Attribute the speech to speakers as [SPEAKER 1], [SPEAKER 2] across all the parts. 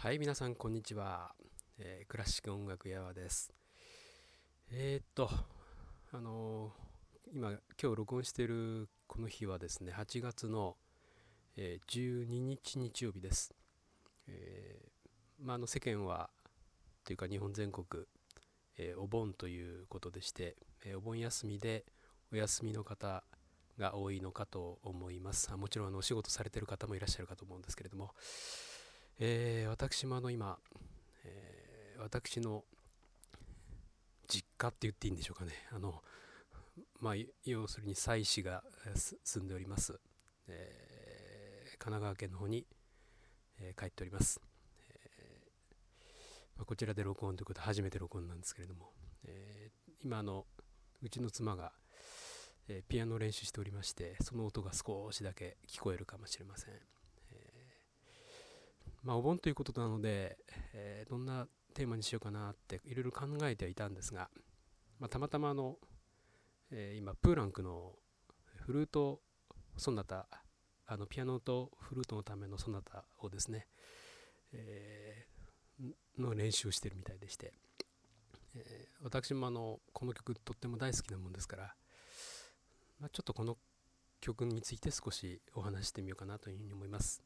[SPEAKER 1] はい、皆さん、こんにちは。えークラシック音楽やわです。えーっと、あのー今、今日録音しているこの日はですね、8月の、えー12日日曜日です。えまあ、あの世間は、というか日本全国、えお盆ということでして、えお盆休みでお休みの方が多いのかと思います。もちろんあのお仕事されている方もいらっしゃるかと思うんですけれども、えー私もあの今、えー私の実家って言っていいんでしょうかね。あのまあ要するに妻子が住んでおります、えー神奈川県の方に、え帰っております、えまあこちらで録音ということで初めて録音なんですけれども、え今あのうちの妻が、えピアノを練習しておりましてその音が少しだけ聞こえるかもしれません、まあ、お盆ということなので、えーどんなテーマにしようかなっていろいろ考えてはいたんですが、まあ、たまたまあの、えー今プーランクのフルートソナタあのピアノとフルートのためのソナタをですね、えーの練習をしてるみたいでして、えー私もあのこの曲とっても大好きなもんですから、まあ、ちょっとこの曲について少しお話ししてみようかなというふうに思います。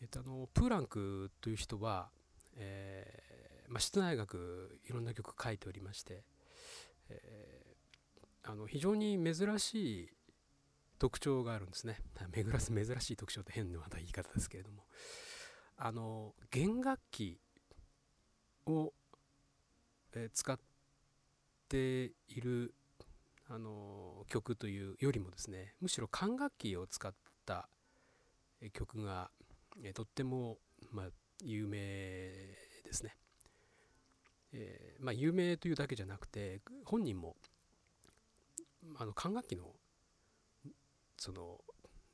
[SPEAKER 1] えっと、あのプーランクという人は、えーまあ、室内楽いろんな曲書いておりまして、えーあの非常に珍しい特徴があるんですね。珍し珍しい特徴って変な言い方ですけれども。あの弦楽器を、えー使っているあの曲というよりもですねむしろ管楽器を使った曲が、えーとっても、まあ、有名ですね。えーまあ、有名というだけじゃなくて本人もあの管楽器のその、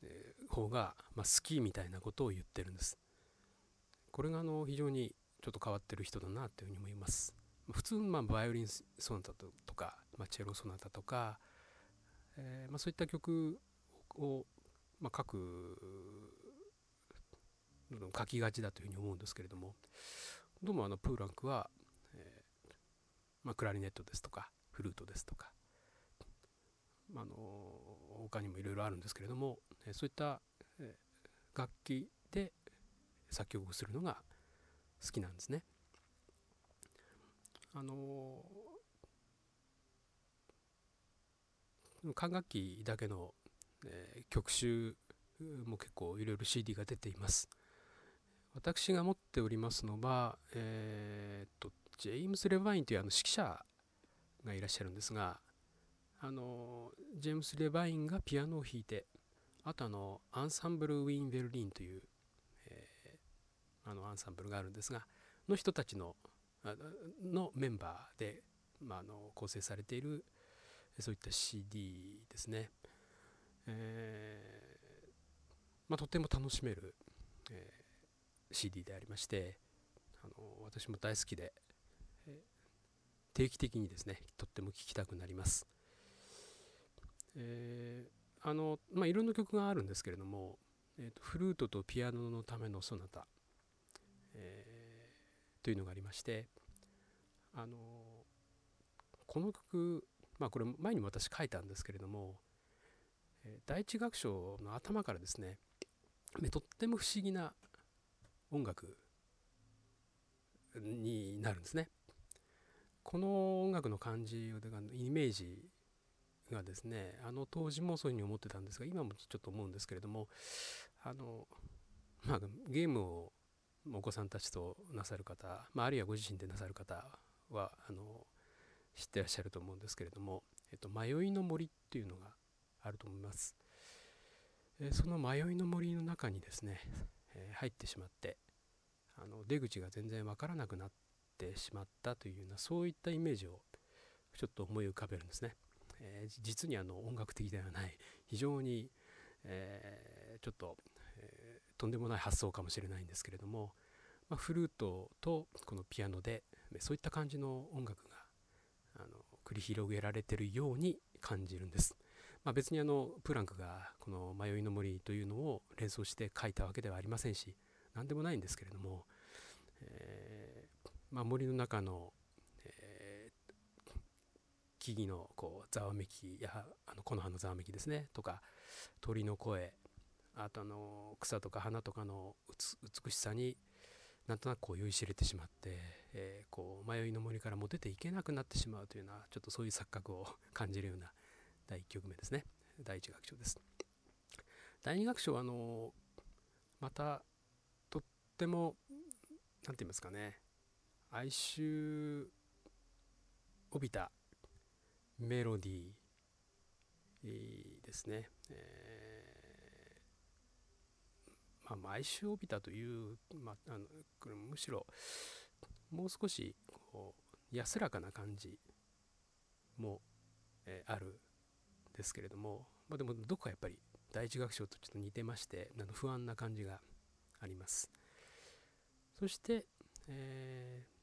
[SPEAKER 1] えー方が、まあ、好きみたいなことを言ってるんです。これがあの非常にちょっと変わってる人だなというふうに思います。普通まあバイオリンソナタとか、まあ、チェロソナタとか、えーまあ、そういった曲を、まあ、書く書きがちだというふうに思うんですけれどもどうもあのプーランクは、えーまあ、クラリネットですとかフルートですとか、まあ、の他にもいろいろあるんですけれども、そういった、楽器で作曲をするのが好きなんですね。あの管楽器だけの、えー曲集も結構いろいろ CD が出ています。私が持っておりますのは、えーっとジェームス・レバインというあの指揮者がいらっしゃるんですがあのジェームス・レバインがピアノを弾いてあとあのアンサンブル・ウィン・ベルリンという、えーあのアンサンブルがあるんですがの人たちののメンバーで、まあ、あの構成されているそういった CD ですね。えーまあ、とても楽しめる、え CD でありましてあの私も大好きで、定期的にですねとっても聴きたくなります。えーあのまあ、いろんな曲があるんですけれども、えーとフルートとピアノのためのソナタ、えーというのがありましてあのこの曲、まあ、これ前にも私書いたんですけれども、え第一楽章の頭からですねとっても不思議な音楽になるんですね。この音楽の感じだからイメージがですねあの当時もそういうふうに思ってたんですが今もちょっと思うんですけれどもあの、まあ、ゲームをお子さんたちとなさる方、まあ、あるいはご自身でなさる方はあの知ってらっしゃると思うんですけれども、えっと、迷いの森っていうのがあると思います。えその迷いの森の中にですね、え入ってしまってあの出口が全然わからなくなってしまったというようなそういったイメージをちょっと思い浮かべるんですね。えー実にあの音楽的ではない非常に、えーちょっと、えーとんでもない発想かもしれないんですけれども、まあ、フルートとこのピアノでそういった感じの音楽があの繰り広げられてるように感じるんです。まあ、別にあのプランクがこの「迷いの森」というのを連想して書いたわけではありませんし何でもないんですけれどもえーまあ、森の中の、えー木々のこうざわめきやあの木の葉のざわめきですねとか鳥の声あとあの草とか花とかの美しさになんとなくこう酔いしれてしまって、えーこう迷いの森からも出ていけなくなってしまうというようなちょっとそういう錯覚を感じるような第1曲目ですね。第1楽章です。第2楽章はあのまたっても何て言いますかね哀愁帯びたメロディーですね、えーまあ、哀愁帯びたという、まあ、あのむしろもう少しこう安らかな感じも、えーあるですけれども、まあ、でもどこかやっぱり第一楽章とちょっと似てましてあの不安な感じがあります。そして、えー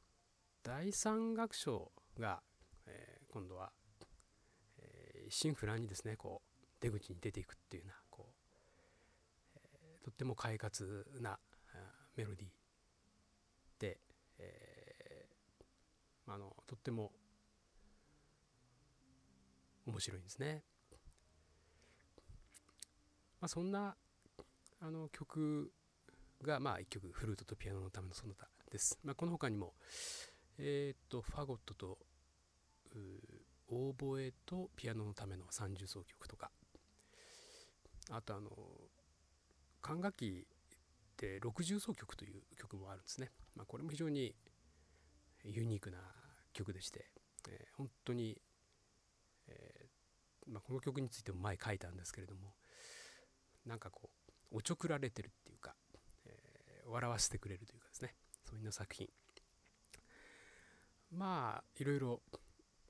[SPEAKER 1] 第三楽章が、えー今度は、えー一心不乱にですねこう出口に出ていくっていうようなこう、えーとっても快活なメロディーで、えーあのとっても面白いんですね。まあ、そんなあの曲が、まあ、1曲フルートとピアノのためのその他です。まあ、この他にも、えーとファゴットとオーボエとピアノのための三重奏曲とかあとあの管楽器で六重奏曲という曲もあるんですね、まあ、これも非常にユニークな曲でして、えー本当に、えーまあ、この曲についても前書いたんですけれどもなんかこうおちょくられてるっていうか、笑わせてくれるというかですね。そういう作品。まあいろいろ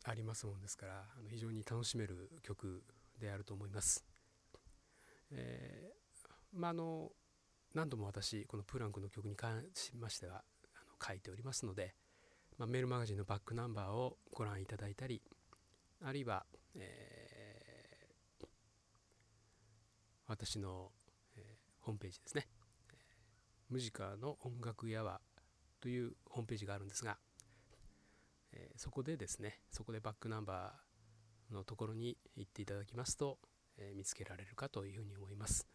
[SPEAKER 1] ありますもんですからあの非常に楽しめる曲であると思います。えーまああの何度も私このプランクの曲に関しましてはあの書いておりますので、まあ、メールマガジンのバックナンバーをご覧いただいたりあるいは、えー私の、えーホームページですね、ムジカの音楽屋はというホームページがあるんですが、えーそこでですねそこでバックナンバーのところに行っていただきますと、えー見つけられるかというふうに思います、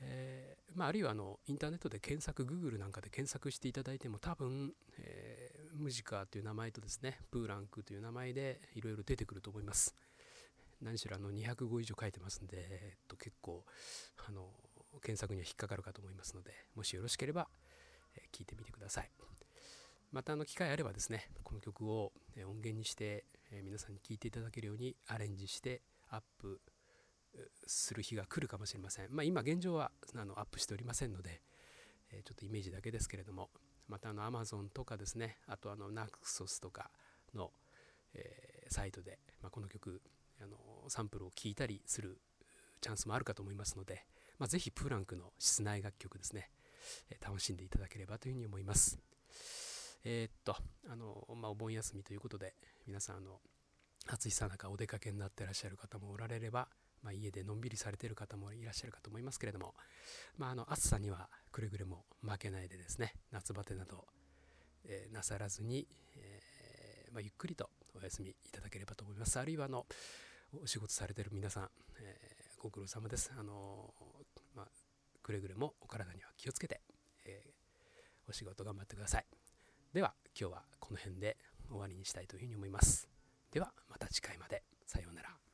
[SPEAKER 1] えーまあ、あるいはあのインターネットで検索 Google なんかで検索していただいても多分、えムジカという名前とですねプーランクという名前でいろいろ出てくると思います。何しろあの205以上書いてますんで、えっと、結構あの検索には引っかかるかと思いますのでもしよろしければ、えー聞いてみてください。またあの機会あればですねこの曲を音源にして、えー皆さんに聴いていただけるようにアレンジしてアップする日が来るかもしれません。まあ今現状はあのアップしておりませんので、えーちょっとイメージだけですけれどもまたあの Amazon とかですねあとあの Naxos とかの、えーサイトで、まあ、この曲あのサンプルを聴いたりするチャンスもあるかと思いますので、まあ、ぜひプランクの室内楽曲ですね、え楽しんでいただければというふうに思います。えーっと、あの、まあ、お盆休みということで、皆さん、あの、暑いさなかお出かけになってらっしゃる方もおられれば、まあ、家でのんびりされてる方もいらっしゃるかと思いますけれども、まあ、あの暑さにはくれぐれも負けないでですね、夏バテなど、えーなさらずに、えーまあ、ゆっくりとお休みいただければと思います。あるいはあのお仕事されてる皆さん、えーご苦労様です。あの、くれぐれもお体には気をつけて、えーお仕事頑張ってください。では今日はこの辺で終わりにしたいというふうに思います。ではまた次回までさようなら。